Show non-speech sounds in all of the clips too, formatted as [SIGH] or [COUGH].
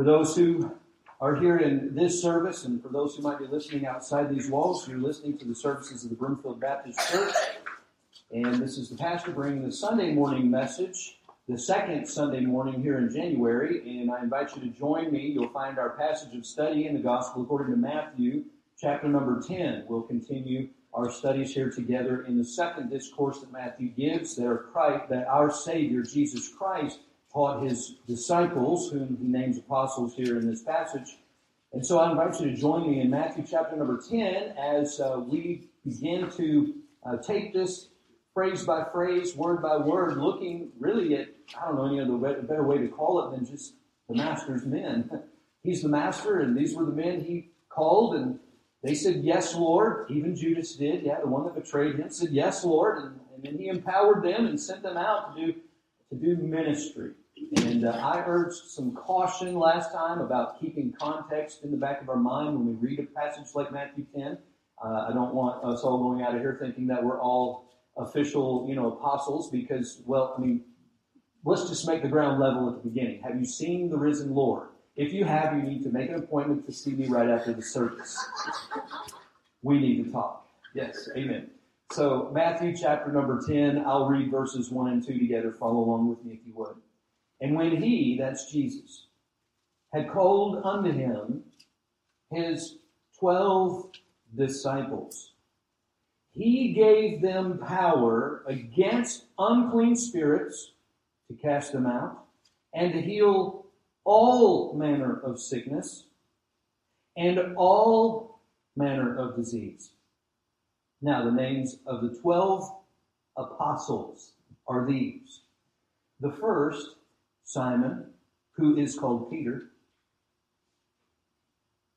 For those who are here in this service, and for those who might be listening outside these walls, you're listening to the services of the Broomfield Baptist Church. And this is the pastor bringing the Sunday morning message, the second Sunday morning here in January. And I invite you to join me. You'll find our passage of study in the Gospel according to Matthew, chapter number 10. We'll continue our studies here together in the second discourse that Matthew gives that, Christ, that our Savior, Jesus Christ, taught his disciples, whom he names apostles here in this passage. And so I invite you to join me in Matthew chapter number 10 as uh, we begin to uh, take this phrase by phrase, word by word, looking really at, I don't know any other better way to call it than just the master's men. [LAUGHS] He's the master, and these were the men he called, and they said, Yes, Lord. Even Judas did. Yeah, the one that betrayed him said, Yes, Lord. And, and then he empowered them and sent them out to do, to do ministry. And uh, I urged some caution last time about keeping context in the back of our mind when we read a passage like Matthew 10. Uh, I don't want us all going out of here thinking that we're all official, you know, apostles because, well, I mean, let's just make the ground level at the beginning. Have you seen the risen Lord? If you have, you need to make an appointment to see me right after the service. We need to talk. Yes, amen. So, Matthew chapter number 10, I'll read verses 1 and 2 together. Follow along with me if you would. And when he, that's Jesus, had called unto him his twelve disciples, he gave them power against unclean spirits to cast them out and to heal all manner of sickness and all manner of disease. Now, the names of the twelve apostles are these. The first Simon, who is called Peter,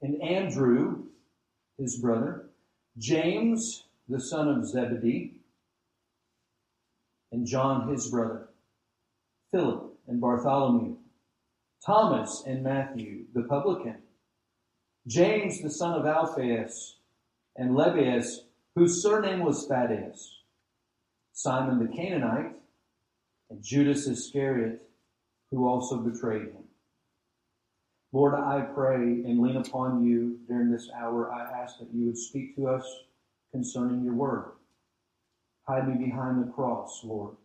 and Andrew, his brother, James, the son of Zebedee, and John, his brother, Philip and Bartholomew, Thomas and Matthew, the publican, James, the son of Alphaeus, and Lebbaeus, whose surname was Thaddeus, Simon the Canaanite, and Judas Iscariot, who also betrayed him. Lord, I pray and lean upon you during this hour. I ask that you would speak to us concerning your word. Hide me behind the cross, Lord.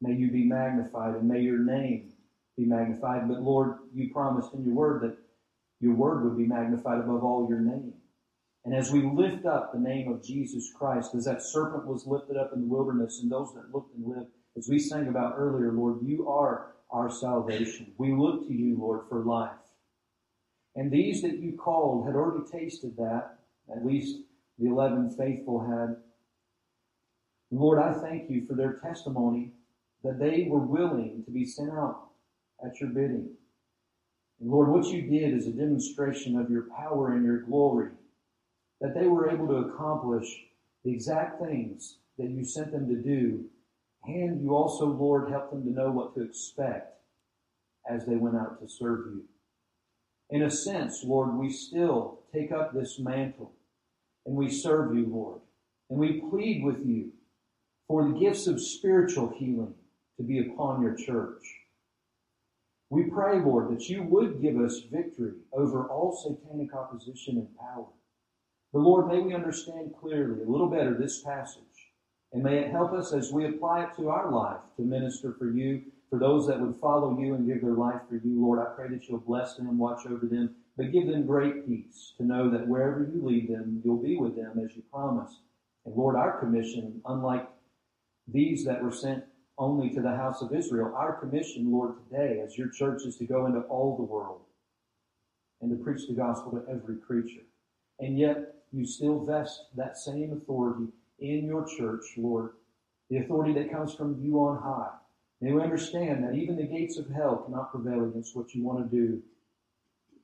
May you be magnified and may your name be magnified. But Lord, you promised in your word that your word would be magnified above all your name. And as we lift up the name of Jesus Christ, as that serpent was lifted up in the wilderness and those that looked and lived, as we sang about earlier, Lord, you are our salvation. We look to you, Lord, for life. And these that you called had already tasted that, at least the 11 faithful had. Lord, I thank you for their testimony that they were willing to be sent out at your bidding. And Lord, what you did is a demonstration of your power and your glory, that they were able to accomplish the exact things that you sent them to do and you also, Lord, help them to know what to expect as they went out to serve you. In a sense, Lord, we still take up this mantle and we serve you, Lord. And we plead with you for the gifts of spiritual healing to be upon your church. We pray, Lord, that you would give us victory over all satanic opposition and power. But Lord, may we understand clearly a little better this passage and may it help us as we apply it to our life to minister for you, for those that would follow you and give their life for you. Lord, I pray that you'll bless them watch over them, but give them great peace to know that wherever you lead them, you'll be with them as you promised. And Lord, our commission, unlike these that were sent only to the house of Israel, our commission, Lord, today as your church is to go into all the world and to preach the gospel to every creature. And yet, you still vest that same authority in your church, Lord, the authority that comes from you on high. May we understand that even the gates of hell cannot prevail against what you want to do.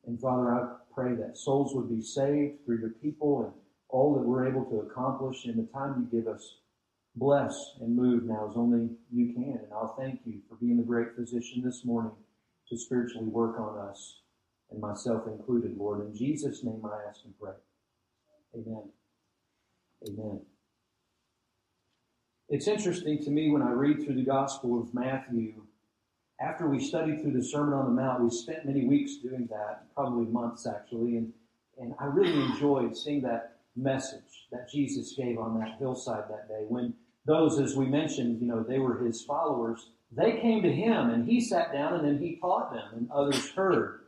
And Father, I pray that souls would be saved through your people and all that we're able to accomplish in the time you give us. Bless and move now as only you can. And I'll thank you for being the great physician this morning to spiritually work on us and myself included, Lord. In Jesus' name I ask and pray. Amen. Amen. It's interesting to me when I read through the Gospel of Matthew after we studied through the Sermon on the Mount, we spent many weeks doing that, probably months actually, and, and I really enjoyed seeing that message that Jesus gave on that hillside that day. When those, as we mentioned, you know, they were his followers, they came to him and he sat down and then he taught them and others heard.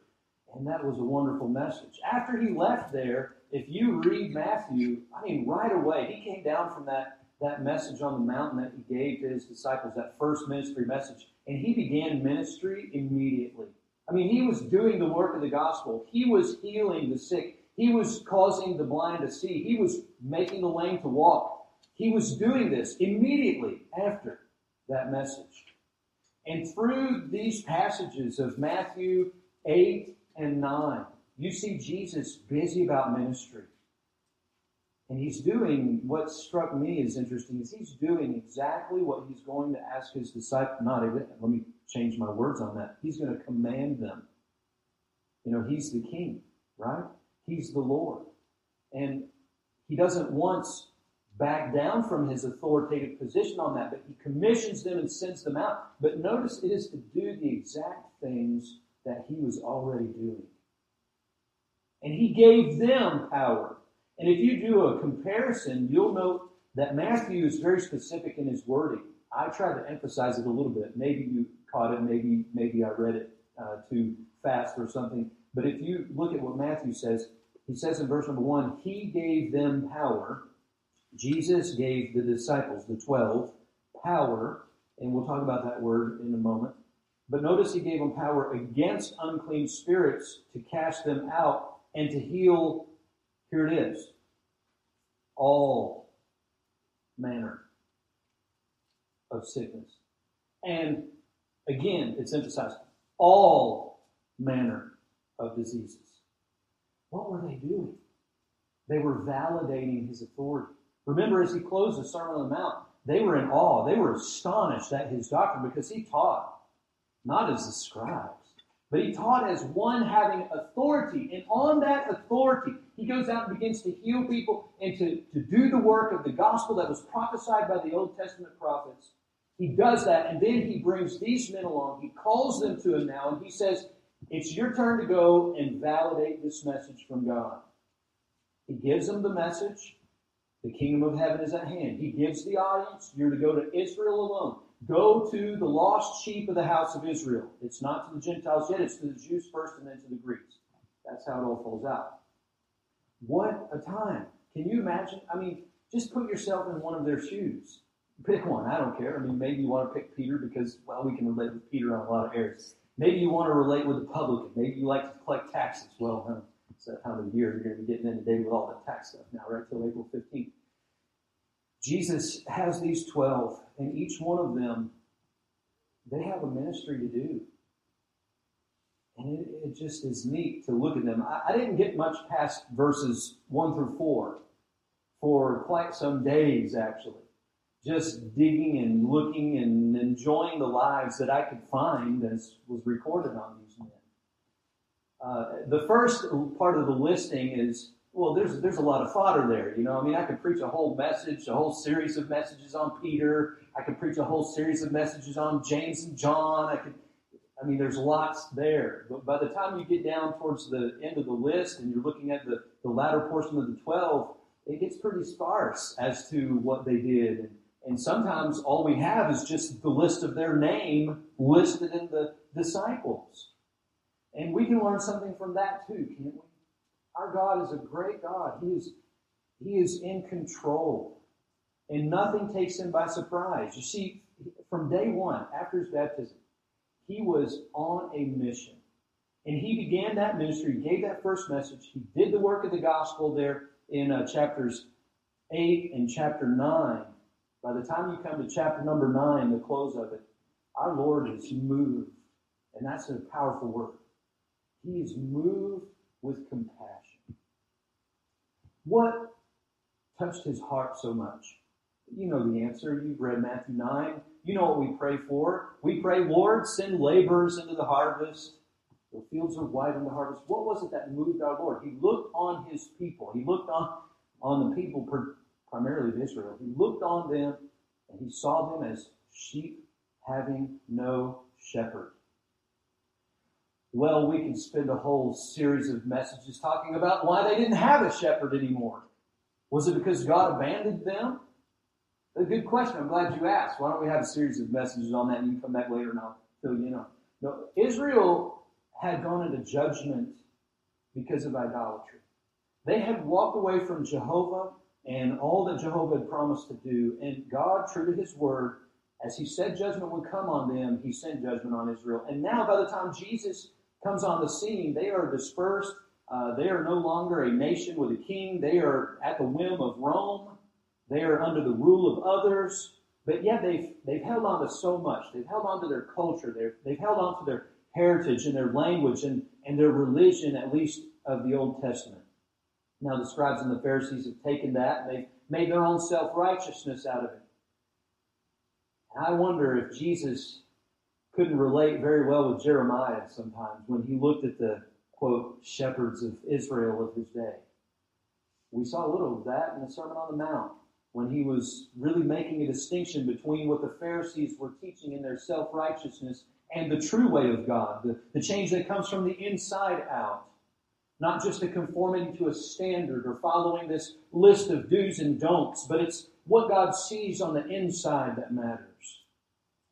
And that was a wonderful message. After he left there, if you read Matthew, I mean, right away, he came down from that, that message on the mountain that he gave to his disciples, that first ministry message, and he began ministry immediately. I mean, he was doing the work of the gospel. He was healing the sick. He was causing the blind to see. He was making the lame to walk. He was doing this immediately after that message. And through these passages of Matthew 8 and 9, you see Jesus busy about ministry. And he's doing what struck me as interesting is he's doing exactly what he's going to ask his disciples. Not even, let me change my words on that. He's going to command them. You know, he's the king, right? He's the Lord. And he doesn't once back down from his authoritative position on that, but he commissions them and sends them out. But notice it is to do the exact things that he was already doing. And he gave them power. And if you do a comparison, you'll note that Matthew is very specific in his wording. I tried to emphasize it a little bit. Maybe you caught it. Maybe maybe I read it uh, too fast or something. But if you look at what Matthew says, he says in verse number one, He gave them power. Jesus gave the disciples, the twelve, power, and we'll talk about that word in a moment. But notice he gave them power against unclean spirits to cast them out and to heal, here it is, all manner of sickness. And again, it's emphasized all manner of diseases. What were they doing? They were validating his authority. Remember, as he closed the Sermon on the Mount, they were in awe. They were astonished at his doctrine because he taught not as the scribes, but he taught as one having authority. And on that authority, he goes out and begins to heal people and to, to do the work of the gospel that was prophesied by the Old Testament prophets. He does that, and then he brings these men along. He calls them to him now, and he says, It's your turn to go and validate this message from God. He gives them the message. The kingdom of heaven is at hand. He gives the audience, you're to go to Israel alone. Go to the lost sheep of the house of Israel. It's not to the Gentiles yet, it's to the Jews first and then to the Greeks. That's how it all falls out. What a time. Can you imagine? I mean, just put yourself in one of their shoes. Pick one. I don't care. I mean, maybe you want to pick Peter because, well, we can relate with Peter on a lot of areas. Maybe you want to relate with the publican. Maybe you like to collect taxes. Well, huh? It's that time of year you're going to be getting inundated with all the tax stuff now, right till April 15th. Jesus has these 12, and each one of them, they have a ministry to do. And it, it just is neat to look at them. I, I didn't get much past verses 1 through 4 for quite some days, actually. Just digging and looking and enjoying the lives that I could find as was recorded on these men. Uh, the first part of the listing is well, there's there's a lot of fodder there. You know, I mean, I could preach a whole message, a whole series of messages on Peter. I could preach a whole series of messages on James and John. I could, I mean, there's lots there. But by the time you get down towards the end of the list and you're looking at the, the latter portion of the 12, it gets pretty sparse as to what they did. And, sometimes all we have is just the list of their name listed in the disciples. And we can learn something from that too, can't we? Our God is a great God. He is, he is in control. And nothing takes him by surprise. You see, from day one, after his baptism, he was on a mission. And he began that ministry, gave that first message. He did the work of the gospel there in uh, chapters 8 and chapter 9. By the time you come to chapter number 9, the close of it, our Lord is moved. And that's a powerful word. He is moved with compassion. What touched his heart so much? You know the answer. You've read Matthew 9. You know what we pray for. We pray, Lord, send laborers into the harvest. The fields are wide in the harvest. What was it that moved our Lord? He looked on his people. He looked on, on the people, primarily of Israel. He looked on them and he saw them as sheep having no shepherd. Well, we can spend a whole series of messages talking about why they didn't have a shepherd anymore. Was it because God abandoned them? A good question. I'm glad you asked. Why don't we have a series of messages on that and you come back later and I'll fill you in on. No, Israel had gone into judgment because of idolatry. They had walked away from Jehovah and all that Jehovah had promised to do, and God, true to his word, as he said judgment would come on them, he sent judgment on Israel. And now, by the time Jesus comes on the scene, they are dispersed. Uh, they are no longer a nation with a king. They are at the whim of Rome. They are under the rule of others. But yet they've, they've held on to so much. They've held on to their culture. They've, they've held on to their heritage and their language and, and their religion, at least of the Old Testament. Now the scribes and the Pharisees have taken that and they've made their own self-righteousness out of it. And I wonder if Jesus couldn't relate very well with Jeremiah sometimes when he looked at the, quote, shepherds of Israel of his day. We saw a little of that in the Sermon on the Mount when he was really making a distinction between what the Pharisees were teaching in their self righteousness and the true way of God, the, the change that comes from the inside out. Not just a conformity to a standard or following this list of do's and don'ts, but it's what God sees on the inside that matters.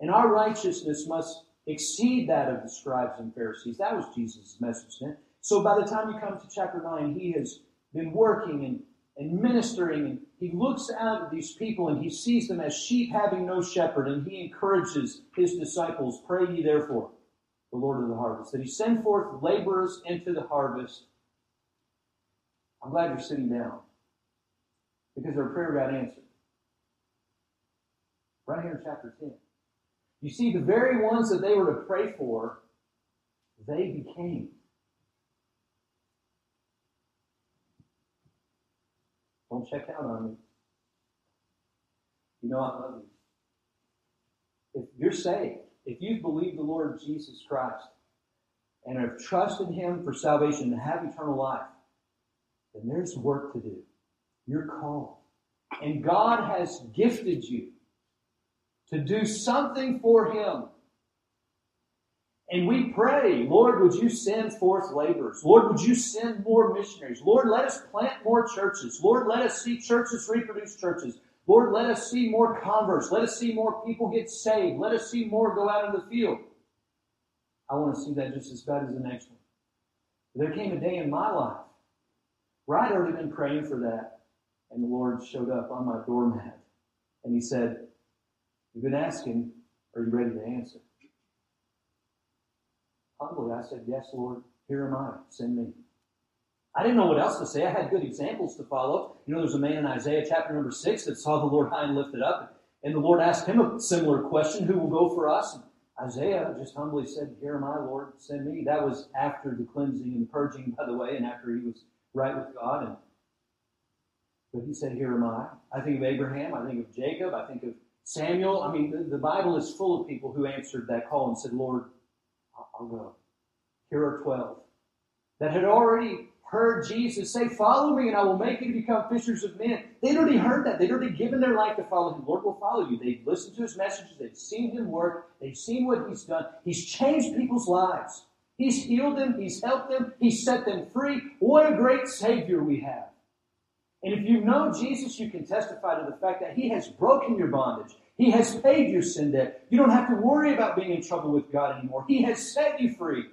And our righteousness must exceed that of the scribes and Pharisees. That was Jesus' message then. So by the time you come to chapter 9, he has been working and, and ministering, he looks out at these people and he sees them as sheep having no shepherd, and he encourages his disciples, Pray ye therefore, the Lord of the harvest, that he send forth laborers into the harvest. I'm glad you're sitting down because their prayer got answered. Right here in chapter 10. You see, the very ones that they were to pray for, they became. Don't check out on me. You know I love you. If you're saved, if you've believed the Lord Jesus Christ and have trusted Him for salvation and have eternal life, then there's work to do. You're called. And God has gifted you to do something for Him. And we pray, Lord, would you send forth laborers? Lord, would you send more missionaries? Lord, let us plant more churches. Lord, let us see churches reproduce churches. Lord, let us see more converts. Let us see more people get saved. Let us see more go out in the field. I want to see that just as bad as the next one. There came a day in my life where I'd already been praying for that, and the Lord showed up on my doormat, and He said, You've been asking, are you ready to answer? Humbly, I said, Yes, Lord, here am I, send me. I didn't know what else to say. I had good examples to follow. You know, there's a man in Isaiah chapter number six that saw the Lord high and lifted up, and the Lord asked him a similar question Who will go for us? And Isaiah just humbly said, Here am I, Lord, send me. That was after the cleansing and purging, by the way, and after he was right with God. And but he said, Here am I. I think of Abraham, I think of Jacob, I think of Samuel, I mean, the, the, Bible is full of people who answered that call and said, Lord, I'll, go. Here are 12 that had already heard Jesus say, Follow me and I will make you to become fishers of men. They'd already heard that. They'd already given their life to follow him. Lord will follow you. They've listened to his messages. They've seen him work. They've seen what he's done. He's changed people's lives. He's healed them. He's helped them. He's set them free. What a great Savior we have. And if you know Jesus, you can testify to the fact that He has broken your bondage. He has paid your sin debt. You don't have to worry about being in trouble with God anymore. He has set you free.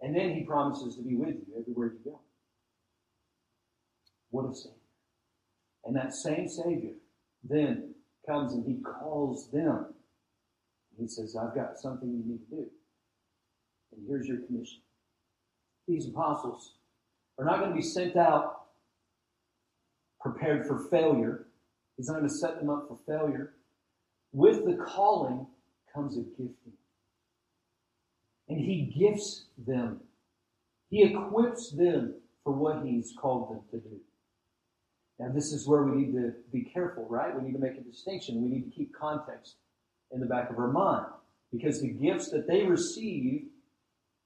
And then He promises to be with you everywhere you go. What a Savior. And that same Savior then comes and He calls them. He says, I've got something you need to do. And here's your commission. These apostles are not going to be sent out prepared for failure. He's not going to set them up for failure. With the calling comes a gifting. And he gifts them. He equips them for what he's called them to do. Now, this is where we need to be careful, right? We need to make a distinction. We need to keep context in the back of our mind. Because the gifts that they receive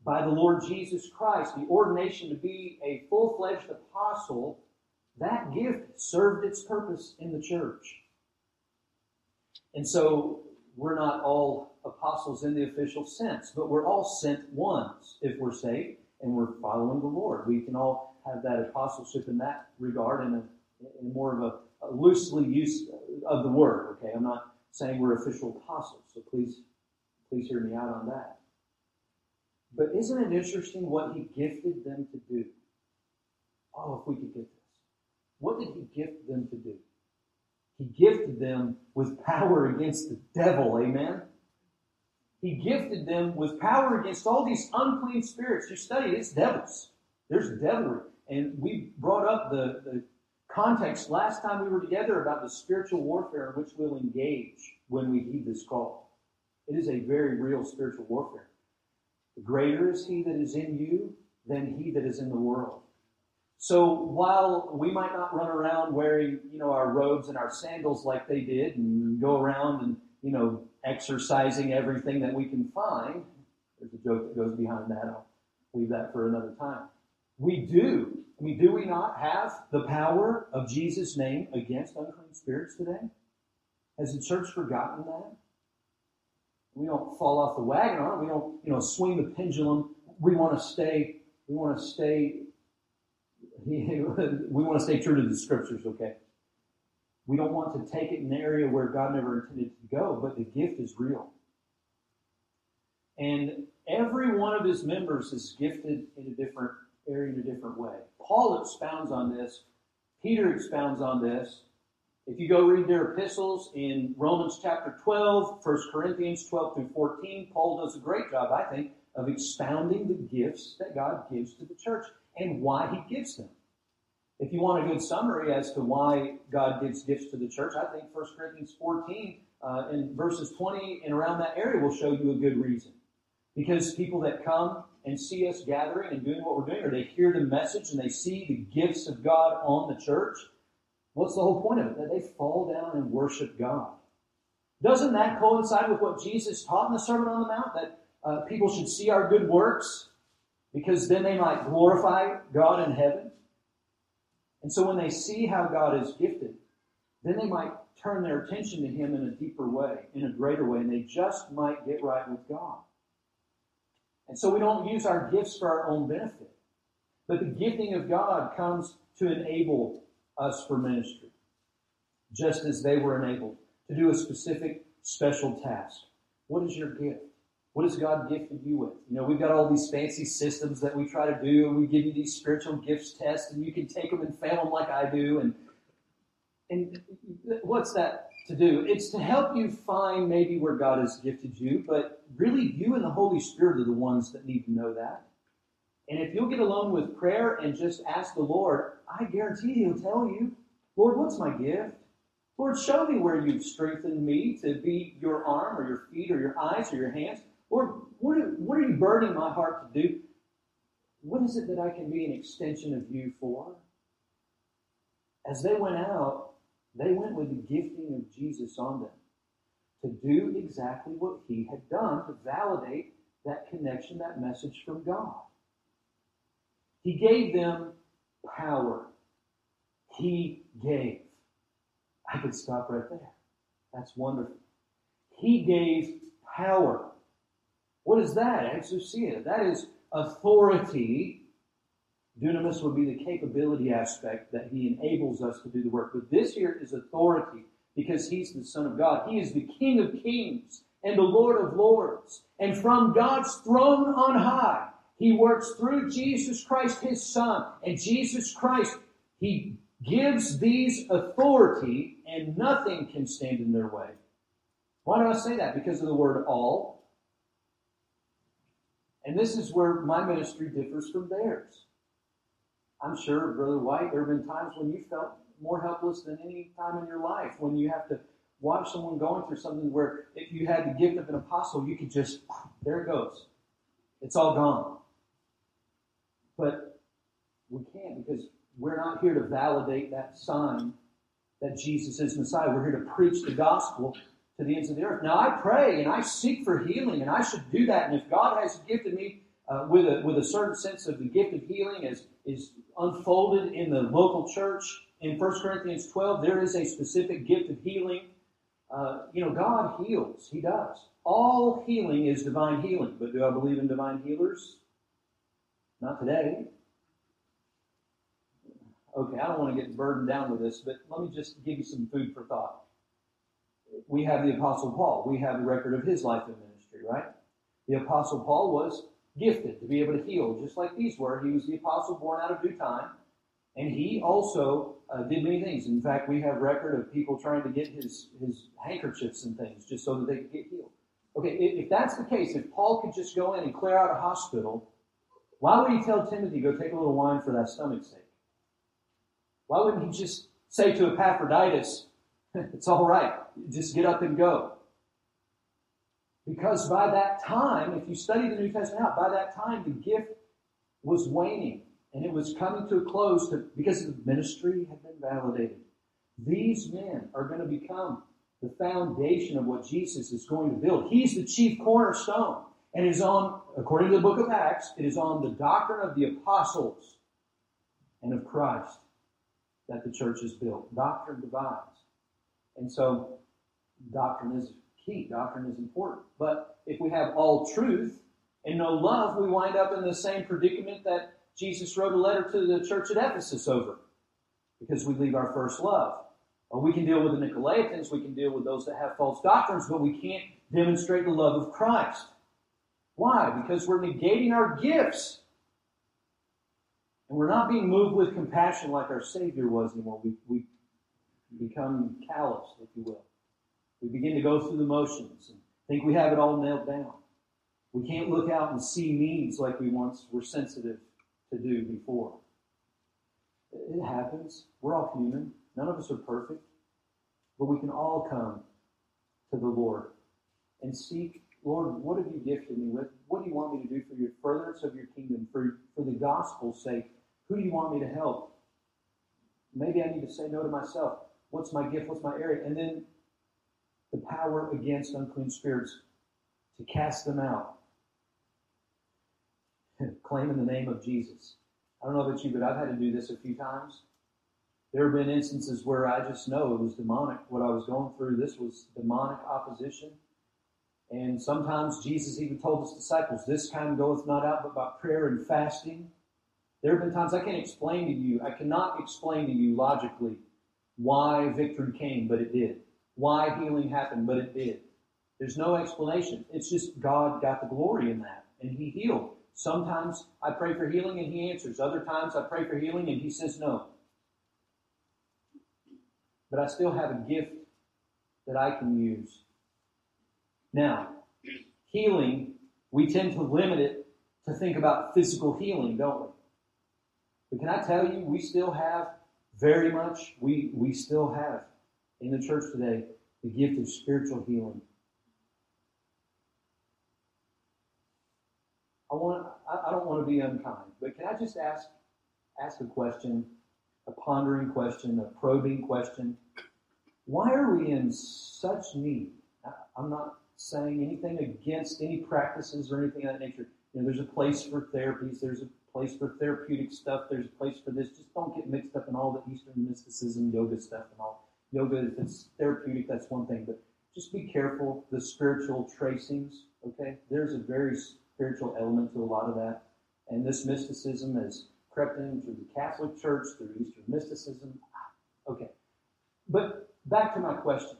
by the Lord Jesus Christ, the ordination to be a full fledged apostle, that gift served its purpose in the church. And so we're not all apostles in the official sense, but we're all sent ones if we're saved and we're following the Lord. We can all have that apostleship in that regard in, a, in more of a, a loosely use of the word. Okay, I'm not saying we're official apostles, so please, please hear me out on that. But isn't it interesting what he gifted them to do? Oh, if we could get this. What did he gift them to do? He gifted them with power against the devil. Amen? He gifted them with power against all these unclean spirits. You study it, it's devils. There's devilry. And we brought up the, the context last time we were together about the spiritual warfare in which we'll engage when we heed this call. It is a very real spiritual warfare. The Greater is he that is in you than he that is in the world. So while we might not run around wearing, you know, our robes and our sandals like they did and go around and, you know, exercising everything that we can find, there's a joke that goes behind that. I'll leave that for another time. We do. I mean, do we not have the power of Jesus' name against unclean spirits today? Has the church forgotten that? We don't fall off the wagon on it. We don't, you know, swing the pendulum. We want to stay. We want to stay. [LAUGHS] we want to stay true to the scriptures. Okay. We don't want to take it in an area where God never intended to go, but the gift is real. And every one of his members is gifted in a different area in a different way. Paul expounds on this. Peter expounds on this. If you go read their epistles in Romans chapter 12, 1 Corinthians 12 through 14, Paul does a great job, I think, of expounding the gifts that God gives to the church and why he gives them. If you want a good summary as to why God gives gifts to the church, I think 1 Corinthians 14 uh, in verses 20 and around that area will show you a good reason. Because people that come and see us gathering and doing what we're doing, or they hear the message and they see the gifts of God on the church, What's the whole point of it? That they fall down and worship God. Doesn't that coincide with what Jesus taught in the Sermon on the Mount? That uh, people should see our good works because then they might glorify God in heaven. And so when they see how God is gifted, then they might turn their attention to Him in a deeper way, in a greater way, and they just might get right with God. And so we don't use our gifts for our own benefit. But the gifting of God comes to enable us for ministry, just as they were enabled to do a specific special task. What is your gift? What has God gifted you with? You know, we've got all these fancy systems that we try to do, and we give you these spiritual gifts tests, and you can take them and fail them like I do. And and what's that to do? It's to help you find maybe where God has gifted you, but really you and the Holy Spirit are the ones that need to know that. And if you'll get alone with prayer and just ask the Lord, I guarantee He'll tell you, Lord, what's my gift? Lord, show me where you've strengthened me to be your arm or your feet or your eyes or your hands. Lord, what are, what are you burning my heart to do? What is it that I can be an extension of you for? As they went out, they went with the gifting of Jesus on them to do exactly what he had done to validate that connection, that message from God. He gave them power. He gave. I could stop right there. That's wonderful. He gave power. What is that? Exousia. That is authority. Dunamis would be the capability aspect that he enables us to do the work. But this here is authority because he's the Son of God. He is the King of kings and the Lord of lords. And from God's throne on high, he works through Jesus Christ, his Son. And Jesus Christ, he gives these authority, and nothing can stand in their way. Why do I say that? Because of the word all. And this is where my ministry differs from theirs. I'm sure, Brother White, there have been times when you felt more helpless than any time in your life, when you have to watch someone going through something where if you had the gift of an apostle, you could just, there it goes. It's all gone. But we can't because we're not here to validate that sign that Jesus is Messiah. We're here to preach the gospel to the ends of the earth. Now, I pray and I seek for healing, and I should do that. And if God has gifted me uh, with, a, with a certain sense of the gift of healing as is unfolded in the local church in 1 Corinthians 12, there is a specific gift of healing. Uh, you know, God heals. He does. all healing is divine healing. But do I believe in divine healers? Not today. Okay, I don't want to get burdened down with this, but let me just give you some food for thought. We have the Apostle Paul. We have the record of his life and ministry, right? The Apostle Paul was gifted to be able to heal, just like these were. He was the apostle born out of due time, and he also uh, did many things. In fact, we have record of people trying to get his his handkerchiefs and things just so that they could get healed. Okay, if that's the case, if Paul could just go in and clear out a hospital, why would he tell Timothy, go take a little wine for that stomach's sake? Why wouldn't he just say to Epaphroditus, [LAUGHS] it's all right, just get up and go? Because by that time, if you study the New Testament out, by that time the gift was waning and it was coming to a close to, because the ministry had been validated. These men are going to become the foundation of what Jesus is going to build. He's the chief cornerstone. And is on, according to the book of Acts, it is on the doctrine of the apostles and of Christ that the church is built. Doctrine divides. And so doctrine is key. Doctrine is important. But if we have all truth and no love, we wind up in the same predicament that Jesus wrote a letter to the church at Ephesus over because we leave our first love. Well, we can deal with the Nicolaitans, we can deal with those that have false doctrines, but we can't demonstrate the love of Christ. Why? Because we're negating our gifts. And we're not being moved with compassion like our Savior was anymore. We, we become callous, if you will. We begin to go through the motions and think we have it all nailed down. We can't look out and see needs like we once were sensitive to do before. It happens. We're all human. None of us are perfect. But we can all come to the Lord and seek, Lord, what have you gifted me with? What do you want me to do for your furtherance of your kingdom, for, for the gospel's sake? Who do you want me to help? Maybe I need to say no to myself. What's my gift? What's my area? And then the power against unclean spirits to cast them out. [LAUGHS] Claiming the name of Jesus. I don't know about you, but I've had to do this a few times. There have been instances where I just know it was demonic. What I was going through, this was demonic opposition. And sometimes Jesus even told his disciples, This kind goeth not out but by prayer and fasting. There have been times I can't explain to you, I cannot explain to you logically why victory came, but it did why healing happened, but it did. There's no explanation. It's just God got the glory in that, and He healed. Sometimes I pray for healing and He answers. Other times I pray for healing and He says no. But I still have a gift that I can use. Now, healing, we tend to limit it to think about physical healing, don't we? But can I tell you, we still have very much, we, we still have in the church today the gift of spiritual healing. I want I don't want to be unkind, but can I just ask ask a question, a pondering question, a probing question? Why are we in such need? I'm not saying anything against any practices or anything of that nature. You know, there's a place for therapies, there's a place for therapeutic stuff, there's a place for this. Just don't get mixed up in all the Eastern mysticism, yoga stuff, and all yoga, if it's therapeutic, that's one thing, but just be careful the spiritual tracings, okay? There's a very spiritual element to a lot of that. And this mysticism has crept in through the Catholic Church, through Eastern mysticism. Okay. But back to my question.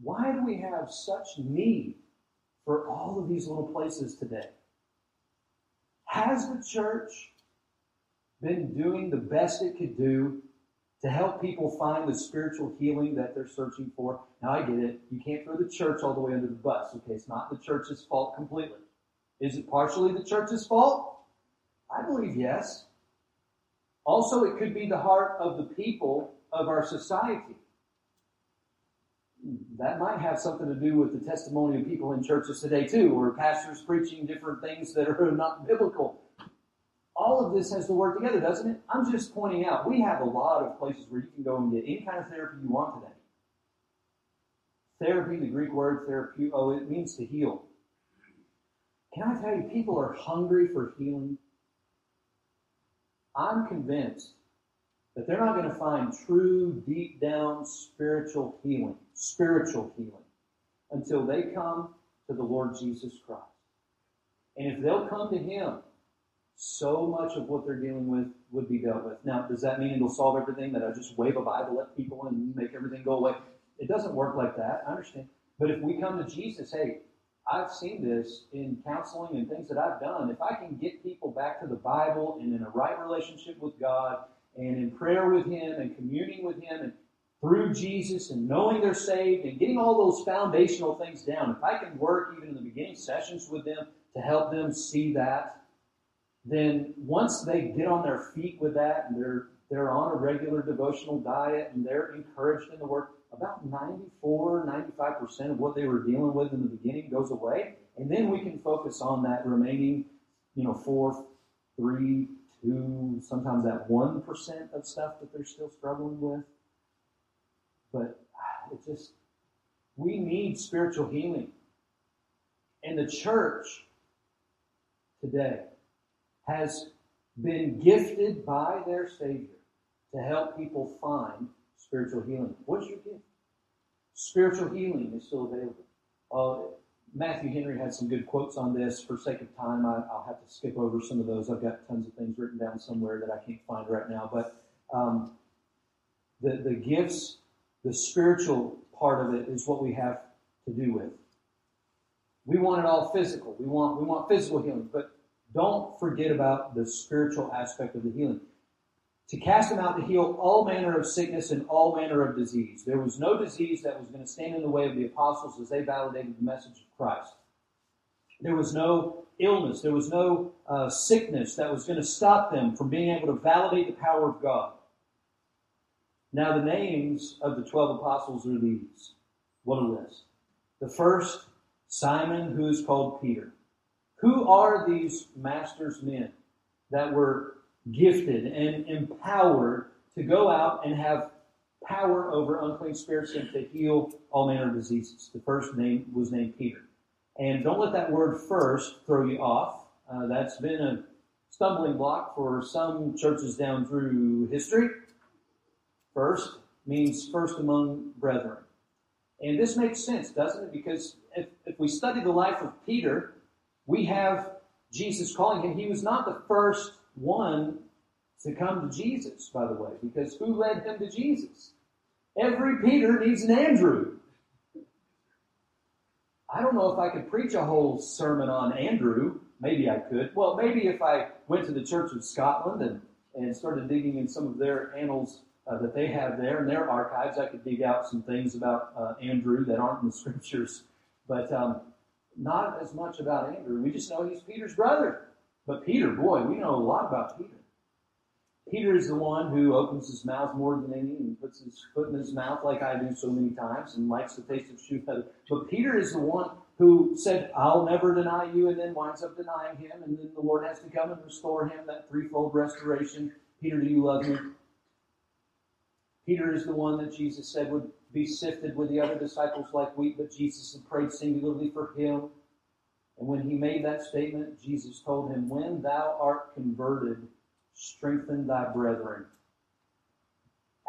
Why do we have such need for all of these little places today? Has the church been doing the best it could do to help people find the spiritual healing that they're searching for. Now, I get it. You can't throw the church all the way under the bus. Okay, it's not the church's fault completely. Is it partially the church's fault? I believe yes. Also, it could be the heart of the people of our society. That might have something to do with the testimony of people in churches today, too, or pastors preaching different things that are [LAUGHS] not biblical all of this has to work together, doesn't it? I'm just pointing out we have a lot of places where you can go and get any kind of therapy you want today. Therapy, the Greek word therapy, oh, it means to heal. Can I tell you, people are hungry for healing? I'm convinced that they're not going to find true, deep down spiritual healing, spiritual healing, until they come to the Lord Jesus Christ. And if they'll come to Him, so much of what they're dealing with would be dealt with. Now, does that mean it'll solve everything? That I just wave a Bible at people and make everything go away? It doesn't work like that. I understand. But if we come to Jesus, hey, I've seen this in counseling and things that I've done. If I can get people back to the Bible and in a right relationship with God and in prayer with Him and communing with Him and through Jesus and knowing they're saved and getting all those foundational things down, if I can work even in the beginning sessions with them to help them see that, then once they get on their feet with that and they're they're on a regular devotional diet and they're encouraged in the Word, about 94, 95% of what they were dealing with in the beginning goes away. And then we can focus on that remaining, you know, four, three, two, sometimes that 1% of stuff that they're still struggling with. But it just, we need spiritual healing. And the church today has been gifted by their Savior to help people find spiritual healing. What's your gift? Spiritual healing is still available. Uh, Matthew Henry had some good quotes on this. For sake of time, I, will have to skip over some of those. I've got tons of things written down somewhere that I can't find right now. But um, the, the gifts, the spiritual part of it is what we have to do with. We want it all physical. We want, we want physical healing. But don't forget about the spiritual aspect of the healing to cast them out to heal all manner of sickness and all manner of disease. There was no disease that was going to stand in the way of the apostles as they validated the message of Christ. There was no illness, there was no uh, sickness that was going to stop them from being able to validate the power of God. Now, the names of the 12 apostles are these. What a list. The first, Simon, who is called Peter. Who are these master's men that were gifted and empowered to go out and have power over unclean spirits and to heal all manner of diseases. The first name was named Peter. And don't let that word first throw you off. Uh, that's been a stumbling block for some churches down through history. First means first among brethren. And this makes sense, doesn't it? Because if, if we study the life of Peter, we have Jesus calling him. He was not the first one to come to Jesus, by the way, because who led him to Jesus? Every Peter needs an Andrew. I don't know if I could preach a whole sermon on Andrew. Maybe I could. Well, maybe if I went to the Church of Scotland and, and started digging in some of their annals uh, that they have there in their archives, I could dig out some things about uh, Andrew that aren't in the [LAUGHS] scriptures. But um, not as much about Andrew. We just know he's Peter's brother. But Peter, boy, we know a lot about Peter. Peter is the one who opens his mouth more than any and puts his foot in his mouth like I do so many times and likes the taste of shoe feather. But Peter is the one who said, I'll never deny you, and then winds up denying him, and then the Lord has to come and restore him, that threefold restoration. Peter, do you love me? Peter is the one that Jesus said would be sifted with the other disciples like wheat, but Jesus had prayed singularly for him. And when he made that statement, Jesus told him, When thou art converted, strengthen thy brethren.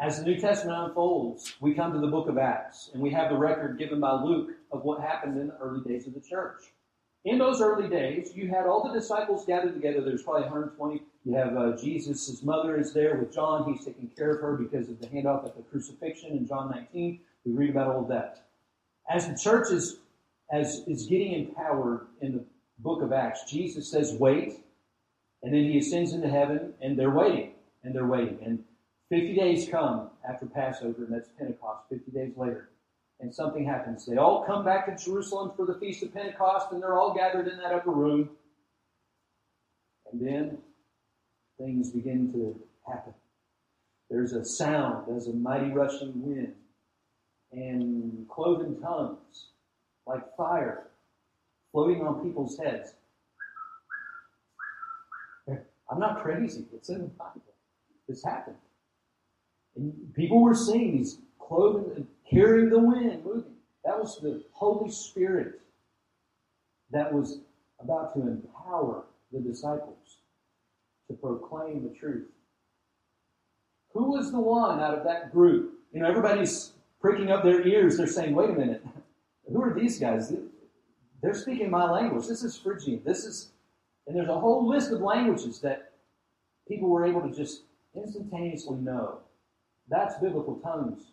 As the New Testament unfolds, we come to the book of Acts, and we have the record given by Luke of what happened in the early days of the church. In those early days, you had all the disciples gathered together. There's probably 120. You have uh, Jesus, his mother is there with John. He's taking care of her because of the handoff at the crucifixion in John 19. We read about all of that. As the church is, as, is getting empowered in the book of Acts, Jesus says, wait, and then he ascends into heaven, and they're waiting, and they're waiting. And 50 days come after Passover, and that's Pentecost, 50 days later. And something happens. They all come back to Jerusalem for the Feast of Pentecost, and they're all gathered in that upper room. And then things begin to happen. There's a sound as a mighty rushing wind, and cloven tongues like fire floating on people's heads. I'm not crazy. It's in the Bible. This happened. And people were seeing these cloven carrying the wind, moving. That was the Holy Spirit that was about to empower the disciples to proclaim the truth. Who was the one out of that group? You know, everybody's pricking up their ears. They're saying, wait a minute, who are these guys? they're speaking my language. This is Phrygian. This is, and there's a whole list of languages that people were able to just instantaneously know. That's biblical tongues.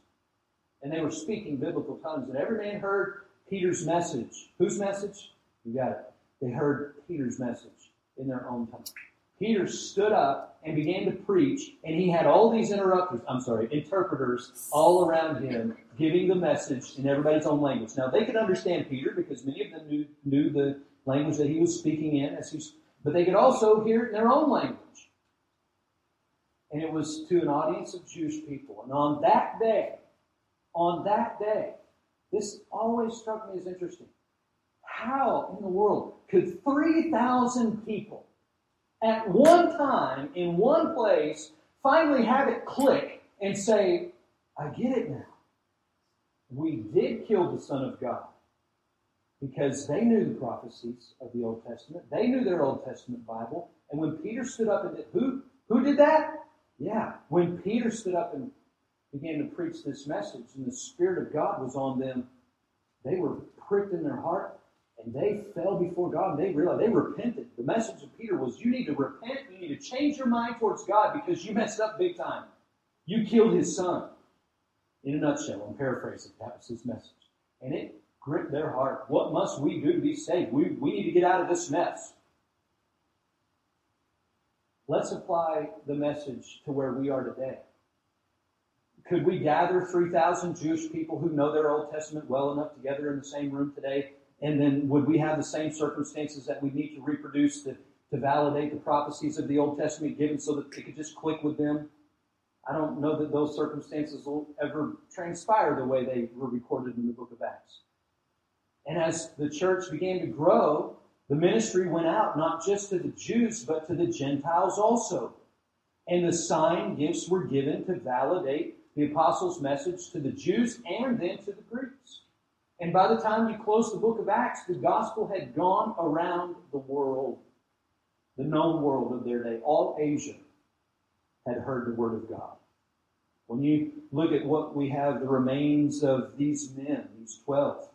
And they were speaking biblical tongues. And every man heard Peter's message. Whose message? You got it. They heard Peter's message in their own tongue. Peter stood up and began to preach, and he had all these interrupters, I'm sorry, interpreters all around him giving the message in everybody's own language. Now they could understand Peter because many of them knew, knew the language that he was speaking in, as but they could also hear it in their own language. And it was to an audience of Jewish people. And on that day, on that day, this always struck me as interesting. How in the world could 3,000 people at one time in one place finally have it click and say, I get it now. We did kill the Son of God because they knew the prophecies of the Old Testament. They knew their Old Testament Bible. And when Peter stood up and did, who, who did that? Yeah. When Peter stood up and began to preach this message and the Spirit of God was on them, they were pricked in their heart and they fell before God and they realized they repented. The message of Peter was you need to repent, you need to change your mind towards God because you messed up big time. You killed his son. In a nutshell, I'm paraphrasing, that was his message. And it gripped their heart. What must we do to be saved? We, we need to get out of this mess. Let's apply the message to where we are today. Could we gather 3,000 Jewish people who know their Old Testament well enough together in the same room today and then would we have the same circumstances that we need to reproduce to, to validate the prophecies of the Old Testament given so that it could just click with them? I don't know that those circumstances will ever transpire the way they were recorded in the book of Acts. And as the church began to grow, the ministry went out not just to the Jews, but to the Gentiles also. And the sign gifts were given to validate the apostles' message to the Jews and then to the Greeks. And by the time you close the book of Acts, the gospel had gone around the world, the known world of their day. All Asia had heard the word of God. When you look at what we have, the remains of these men, these 12,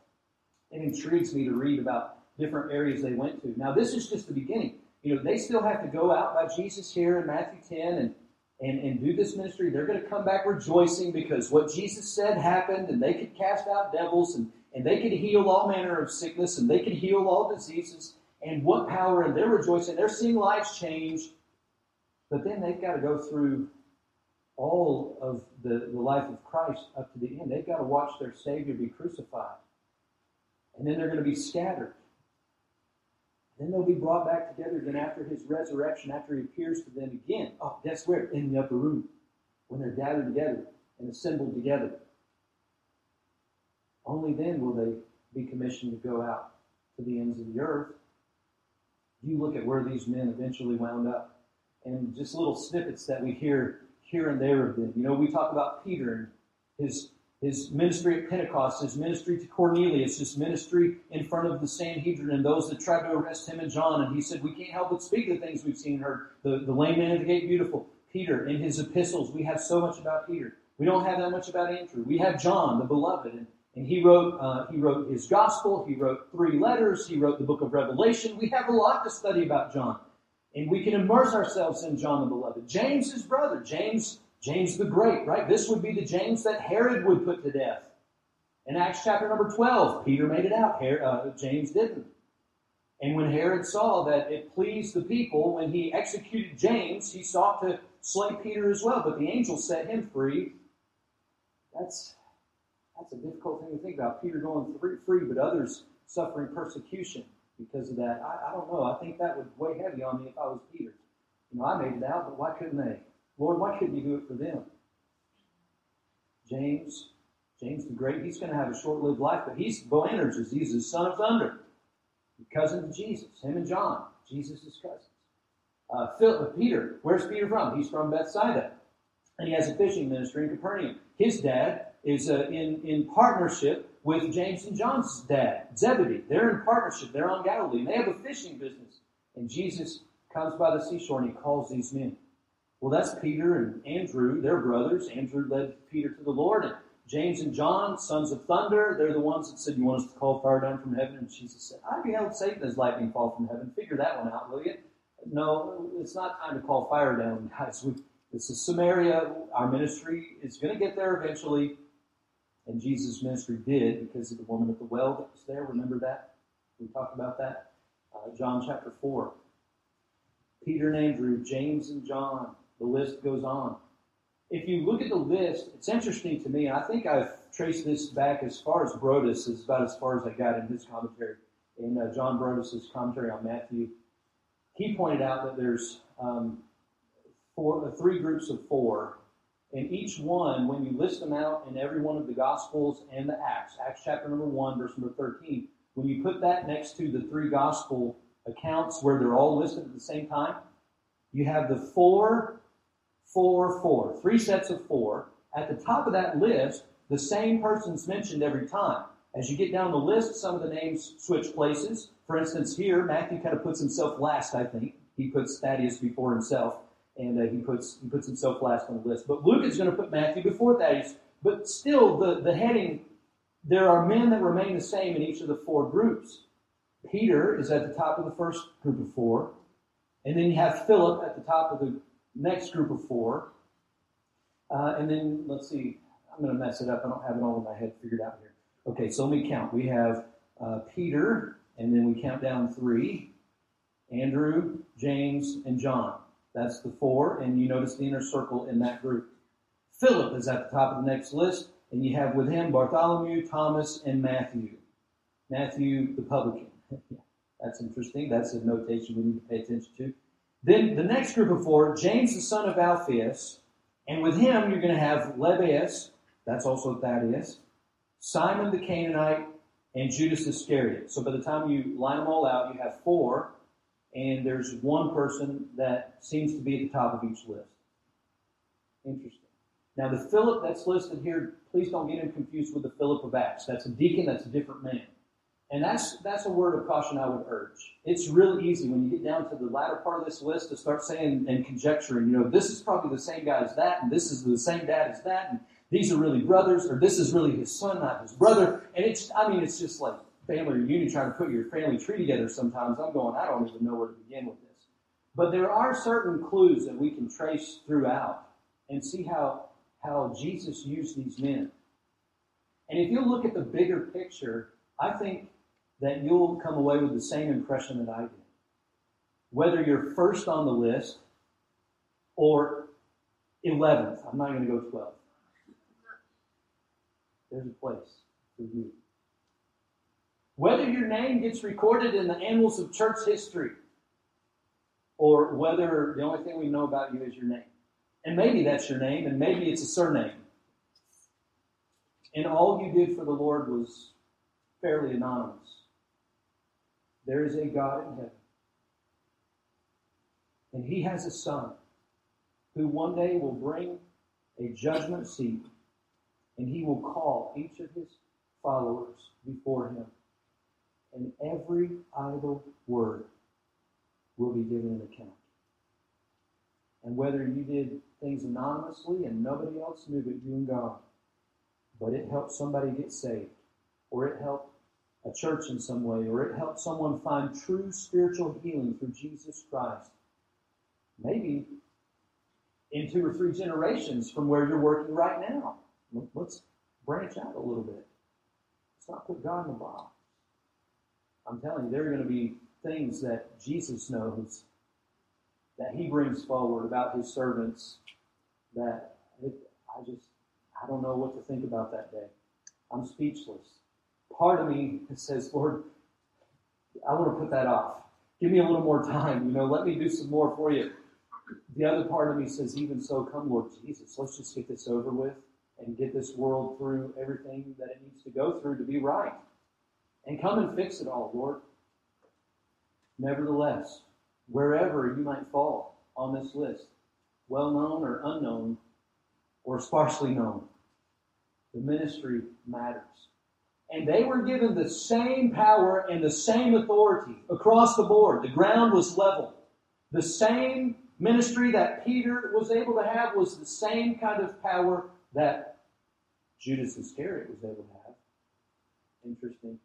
it intrigues me to read about different areas they went to. Now, this is just the beginning. You know, they still have to go out by Jesus here in Matthew 10 and, and, and do this ministry. They're going to come back rejoicing because what Jesus said happened and they could cast out devils and and they could heal all manner of sickness, and they could heal all diseases, and what power, and they're rejoicing, they're seeing lives change. But then they've got to go through all of the, the life of Christ up to the end. They've got to watch their Savior be crucified. And then they're going to be scattered. Then they'll be brought back together. Then after his resurrection, after he appears to them again, oh, guess where? In the upper room. When they're gathered together and assembled together. Only then will they be commissioned to go out to the ends of the earth. You look at where these men eventually wound up, and just little snippets that we hear here and there of them. You know, we talk about Peter and his his ministry at Pentecost, his ministry to Cornelius, his ministry in front of the Sanhedrin and those that tried to arrest him and John. And he said, We can't help but speak the things we've seen and heard. The, the lame man at the gate, beautiful. Peter, in his epistles, we have so much about Peter. We don't have that much about Andrew. We have John, the beloved. And and he wrote, uh, he wrote his gospel, he wrote three letters, he wrote the book of Revelation. We have a lot to study about John. And we can immerse ourselves in John the Beloved. James, his brother, James, James the Great, right? This would be the James that Herod would put to death. In Acts chapter number 12, Peter made it out, uh, James didn't. And when Herod saw that it pleased the people, when he executed James, he sought to slay Peter as well, but the angel set him free. That's that's a difficult thing to think about. Peter going free, but others suffering persecution because of that. I, I don't know. I think that would weigh heavy on me if I was Peter. You know, I made it out, but why couldn't they? Lord, why couldn't you do it for them? James, James the Great, he's going to have a short-lived life, but he's Boanerges. He's the son of thunder, cousin to Jesus. Him and John, Jesus' cousins. Uh, Philip, Peter, where's Peter from? He's from Bethsaida, and he has a fishing ministry in Capernaum. His dad is uh, in, in partnership with James and John's dad, Zebedee. They're in partnership. They're on Galilee. And they have a fishing business. And Jesus comes by the seashore and he calls these men. Well, that's Peter and Andrew. They're brothers. Andrew led Peter to the Lord. And James and John, sons of thunder, they're the ones that said, You want us to call fire down from heaven? And Jesus said, I beheld Satan as lightning fall from heaven. Figure that one out, will you? No, it's not time to call fire down, guys. We, this is Samaria. Our ministry is going to get there eventually. And Jesus' ministry did because of the woman at the well that was there. Remember that? We talked about that. Uh, John chapter 4. Peter and Andrew, James and John. The list goes on if you look at the list, it's interesting to me, and I think I've traced this back as far as Broadus, is about as far as I got in his commentary, in uh, John Broadus's commentary on Matthew. He pointed out that there's um, four, uh, three groups of four, and each one, when you list them out in every one of the Gospels and the Acts, Acts chapter number 1, verse number 13, when you put that next to the three Gospel accounts where they're all listed at the same time, you have the four four, four. Sets of four. At the top of that list, the same person's mentioned every time. As you get down the list, some of the names switch places. For instance, here, Matthew kind of puts himself last, I think. He puts Thaddeus before himself, and uh, he, puts, he puts himself last on the list. But Luke is going to put Matthew before Thaddeus. But still, the, the heading, there are men that remain the same in each of the four groups. Peter is at the top of the first group of four. And then you have Philip at the top of the next group of four. Uh, and then let's see, I'm going to mess it up. I don't have it all in my head figured out here. Okay, so let me count. We have uh, Peter, and then we count down three Andrew, James, and John. That's the four, and you notice the inner circle in that group. Philip is at the top of the next list, and you have with him Bartholomew, Thomas, and Matthew. Matthew the publican. [LAUGHS] That's interesting. That's a notation we need to pay attention to. Then the next group of four, James the son of Alphaeus, and with him you're going to have Lebbaeus, that's also Thaddeus, Simon the Canaanite, and Judas Iscariot. So by the time you line them all out, you have four, and there's one person that seems to be at the top of each list. Interesting. Now the Philip that's listed here, please don't get him confused with the Philip of Acts. That's a deacon, that's a different man. And that's that's a word of caution I would urge. It's really easy when you get down to the latter part of this list to start saying and conjecturing, you know, this is probably the same guy as that, and this is the same dad as that, and these are really brothers, or this is really his son, not his brother. And it's I mean, it's just like family reunion trying to put your family tree together sometimes. I'm going, I don't even know where to begin with this. But there are certain clues that we can trace throughout and see how how Jesus used these men. And if you look at the bigger picture, I think that you'll come away with the same impression that I did. Whether you're first on the list or 11th, I'm not going to go 12. There's a place for you. Whether your name gets recorded in the annals of church history or whether the only thing we know about you is your name. And maybe that's your name, and maybe it's a surname. And all you did for the Lord was fairly anonymous. There is a God in heaven. And he has a son who one day will bring a judgment seat and he will call each of his followers before him. And every idle word will be given an account. And whether you did things anonymously and nobody else knew but you and God, but it helped somebody get saved, or it helped a church in some way, or it helps someone find true spiritual healing through Jesus Christ. Maybe in two or three generations from where you're working right now. Let's branch out a little bit. Let's put God in the box. I'm telling you, there are going to be things that Jesus knows that He brings forward about His servants that it, I just, I don't know what to think about that day. I'm speechless part of me says, Lord, I want to put that off. Give me a little more time. You know, let me do some more for you. The other part of me says, even so, come, Lord Jesus. Let's just get this over with and get this world through everything that it needs to go through to be right. And come and fix it all, Lord. Nevertheless, wherever you might fall on this list, well known or unknown, or sparsely known, the ministry matters. And they were given the same power and the same authority across the board. The ground was level. The same ministry that Peter was able to have was the same kind of power that Judas Iscariot was able to have. Interesting.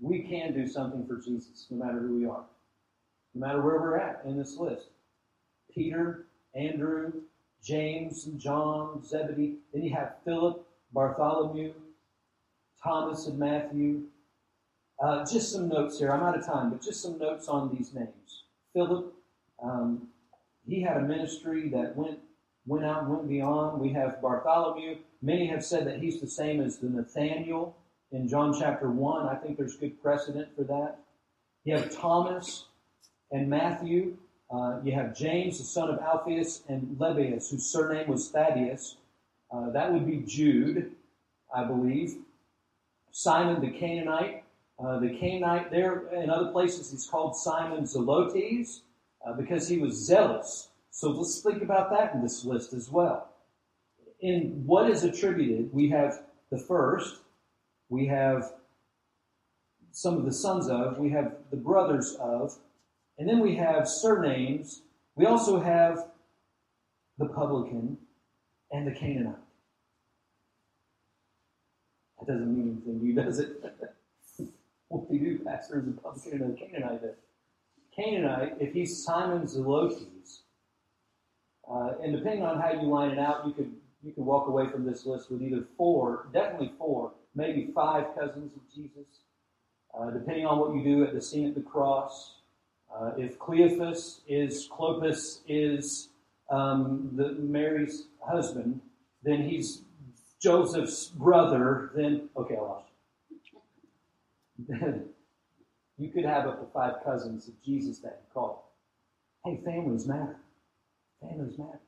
We can do something for Jesus no matter who we are, no matter where we're at in this list. Peter, Andrew, James, and John, Zebedee. Then you have Philip, Bartholomew, Thomas, and Matthew. Uh, just some notes here. I'm out of time, but just some notes on these names. Philip, um, he had a ministry that went went out and went beyond. We have Bartholomew. Many have said that he's the same as the Nathaniel in John chapter 1. I think there's good precedent for that. You have Thomas and Matthew. Uh, you have James, the son of Alphaeus, and Lebbaeus, whose surname was Thaddeus. Uh, that would be Jude, I believe. Simon the Canaanite. Uh, the Canaanite there in other places he's called Simon Zelotes uh, because he was zealous. So let's think about that in this list as well. In what is attributed, we have the first, we have some of the sons of, we have the brothers of, and then we have surnames. We also have the publican and the Canaanite. Doesn't mean anything to you, does it? [LAUGHS] what do you do, Pastor, is a publican and a Canaanite? Canaanite, if he's Simon Zelotes, uh, and depending on how you line it out, you could you could walk away from this list with either four, definitely four, maybe five cousins of Jesus, uh, depending on what you do at the scene at the cross. Uh, if Cleophas is Clopas is um, the Mary's husband, then he's Joseph's brother. Then okay, I lost you. [LAUGHS] you could have up to five cousins of Jesus that you call. Hey, families matter. Families matter.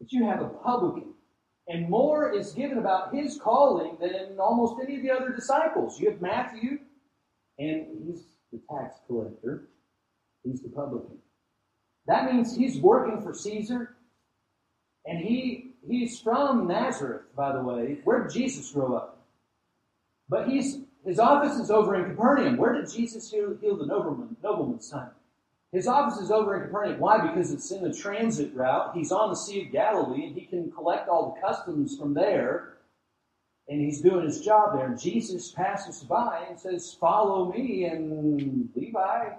But you have a publican. And more is given about his calling than almost any of the other disciples. You have Matthew, and he's the tax collector. He's the publican. That means he's working for Caesar, and he he's from Nazareth, by the way. Where did Jesus grow up? But he's his office is over in Capernaum. Where did Jesus heal, heal the nobleman, nobleman's son? His office is over in Capernaum. Why? Because it's in the transit route. He's on the Sea of Galilee, and he can collect all the customs from there. And he's doing his job there. And Jesus passes by and says, Follow me. And Levi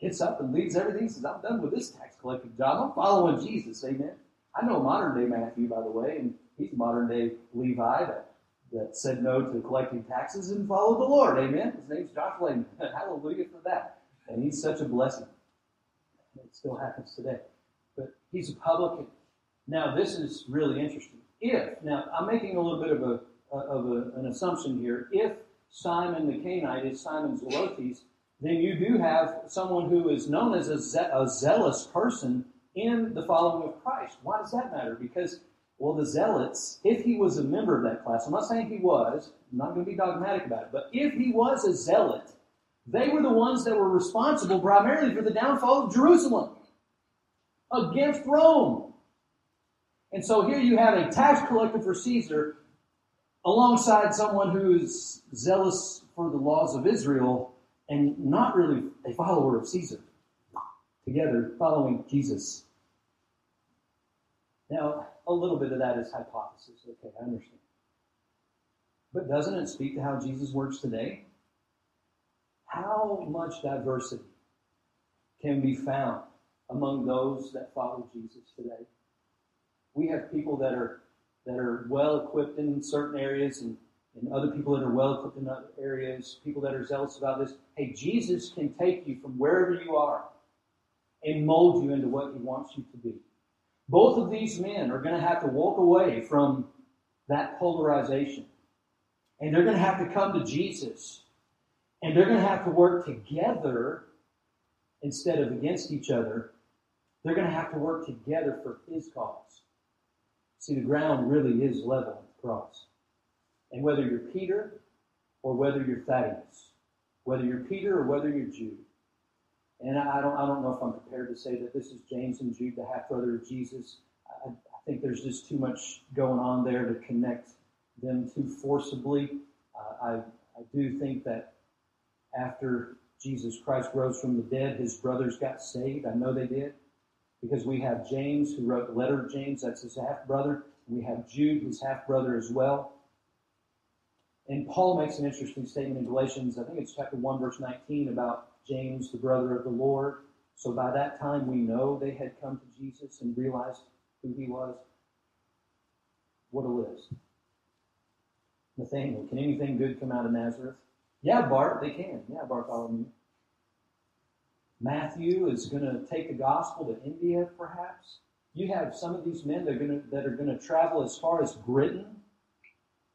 gets up and leaves everything. Says, I'm done with this tax collecting job. I'm following Jesus. Amen. I know modern day Matthew, by the way, and he's modern day Levi that, that said no to collecting taxes and followed the Lord. Amen. His name's Josh Lane. [LAUGHS] Hallelujah for that. And he's such a blessing. It still happens today. But he's a publican. Now, this is really interesting. If, now, I'm making a little bit of, a, of a, an assumption here. If Simon the Canaanite is Simon Zelotes, then you do have someone who is known as a, ze- a zealous person in the following of Christ. Why does that matter? Because, well, the zealots, if he was a member of that class, I'm not saying he was, I'm not going to be dogmatic about it, but if he was a zealot, they were the ones that were responsible primarily for the downfall of Jerusalem against Rome. And so here you have a tax collector for Caesar alongside someone who is zealous for the laws of Israel and not really a follower of Caesar. Together, following Jesus. Now, a little bit of that is hypothesis. Okay, I understand. But doesn't it speak to how Jesus works today? how much diversity can be found among those that follow Jesus today? We have people that are that are well equipped in certain areas and, and other people that are well equipped in other areas, people that are zealous about this. Hey, Jesus can take you from wherever you are and mold you into what he wants you to be. Both of these men are going to have to walk away from that polarization. And they're going to have to come to Jesus and they're going to have to work together instead of against each other. They're going to have to work together for his cause. See, the ground really is level at the cross. And whether you're Peter or whether you're Thaddeus, whether you're Peter or whether you're Jude, and I don't, I don't know if I'm prepared to say that this is James and Jude, the half brother of Jesus. I, I think there's just too much going on there to connect them too forcibly. Uh, I, I do think that after Jesus Christ rose from the dead, his brothers got saved. I know they did. Because we have James, who wrote the letter of James, that's his half brother. We have Jude, his half brother, as well. And Paul makes an interesting statement in Galatians, I think it's chapter 1, verse 19, about James, the brother of the Lord. So by that time, we know they had come to Jesus and realized who he was. What a list. Nathaniel, can anything good come out of Nazareth? Yeah, Bart, they can. Yeah, Bartholomew. Matthew is going to take the gospel to India, perhaps. You have some of these men that are going to, that are going to travel as far as Britain,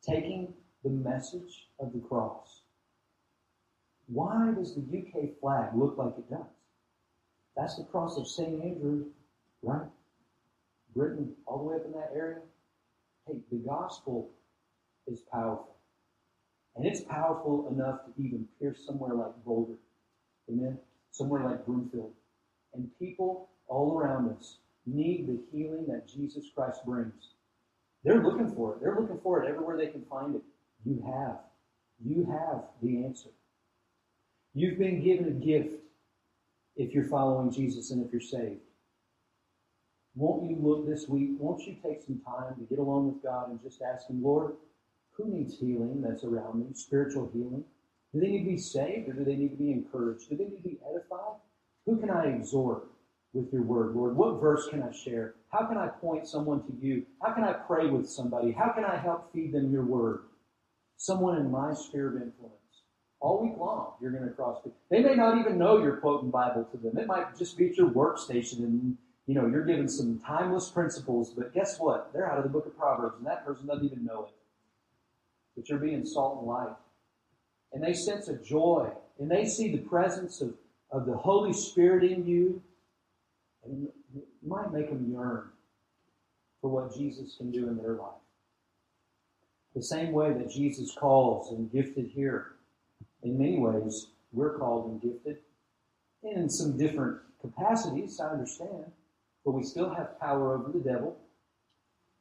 taking the message of the cross. Why does the UK flag look like it does? That's the cross of St. Andrew, right? Britain, all the way up in that area. Hey, the gospel is powerful. And it's powerful enough to even pierce somewhere like Boulder. Amen? Somewhere like Broomfield. And people all around us need the healing that Jesus Christ brings. They're looking for it. They're looking for it everywhere they can find it. You have. You have the answer. You've been given a gift if you're following Jesus and if you're saved. Won't you look this week? Won't you take some time to get along with God and just ask Him, Lord, who needs healing that's around me? Spiritual healing? Do they need to be saved or do they need to be encouraged? Do they need to be edified? Who can I exhort with your word, Lord? What verse can I share? How can I point someone to you? How can I pray with somebody? How can I help feed them your word? Someone in my sphere of influence. All week long, you're going to cross. They may not even know you're quoting Bible to them. It might just be at your workstation and you know, you're given some timeless principles, but guess what? They're out of the book of Proverbs, and that person doesn't even know it but you're being salt and light. And they sense a joy, and they see the presence of, of the Holy Spirit in you, and it might make them yearn for what Jesus can do in their life. The same way that Jesus calls and gifted here, in many ways, we're called and gifted in some different capacities, I understand, but we still have power over the devil,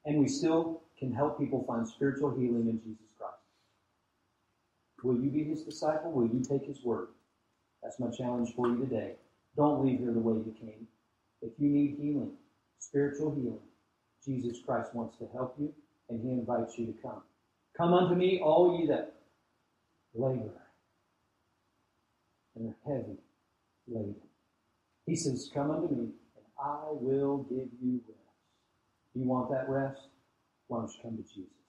and we still can help people find spiritual healing in Jesus Christ. Will you be his disciple? Will you take his word? That's my challenge for you today. Don't leave here the way you came. If you need healing, spiritual healing, Jesus Christ wants to help you, and he invites you to come. Come unto me, all ye that labor and are heavy laden. He says, Come unto me, and I will give you rest. Do You want that rest? Why don't you come to Jesus?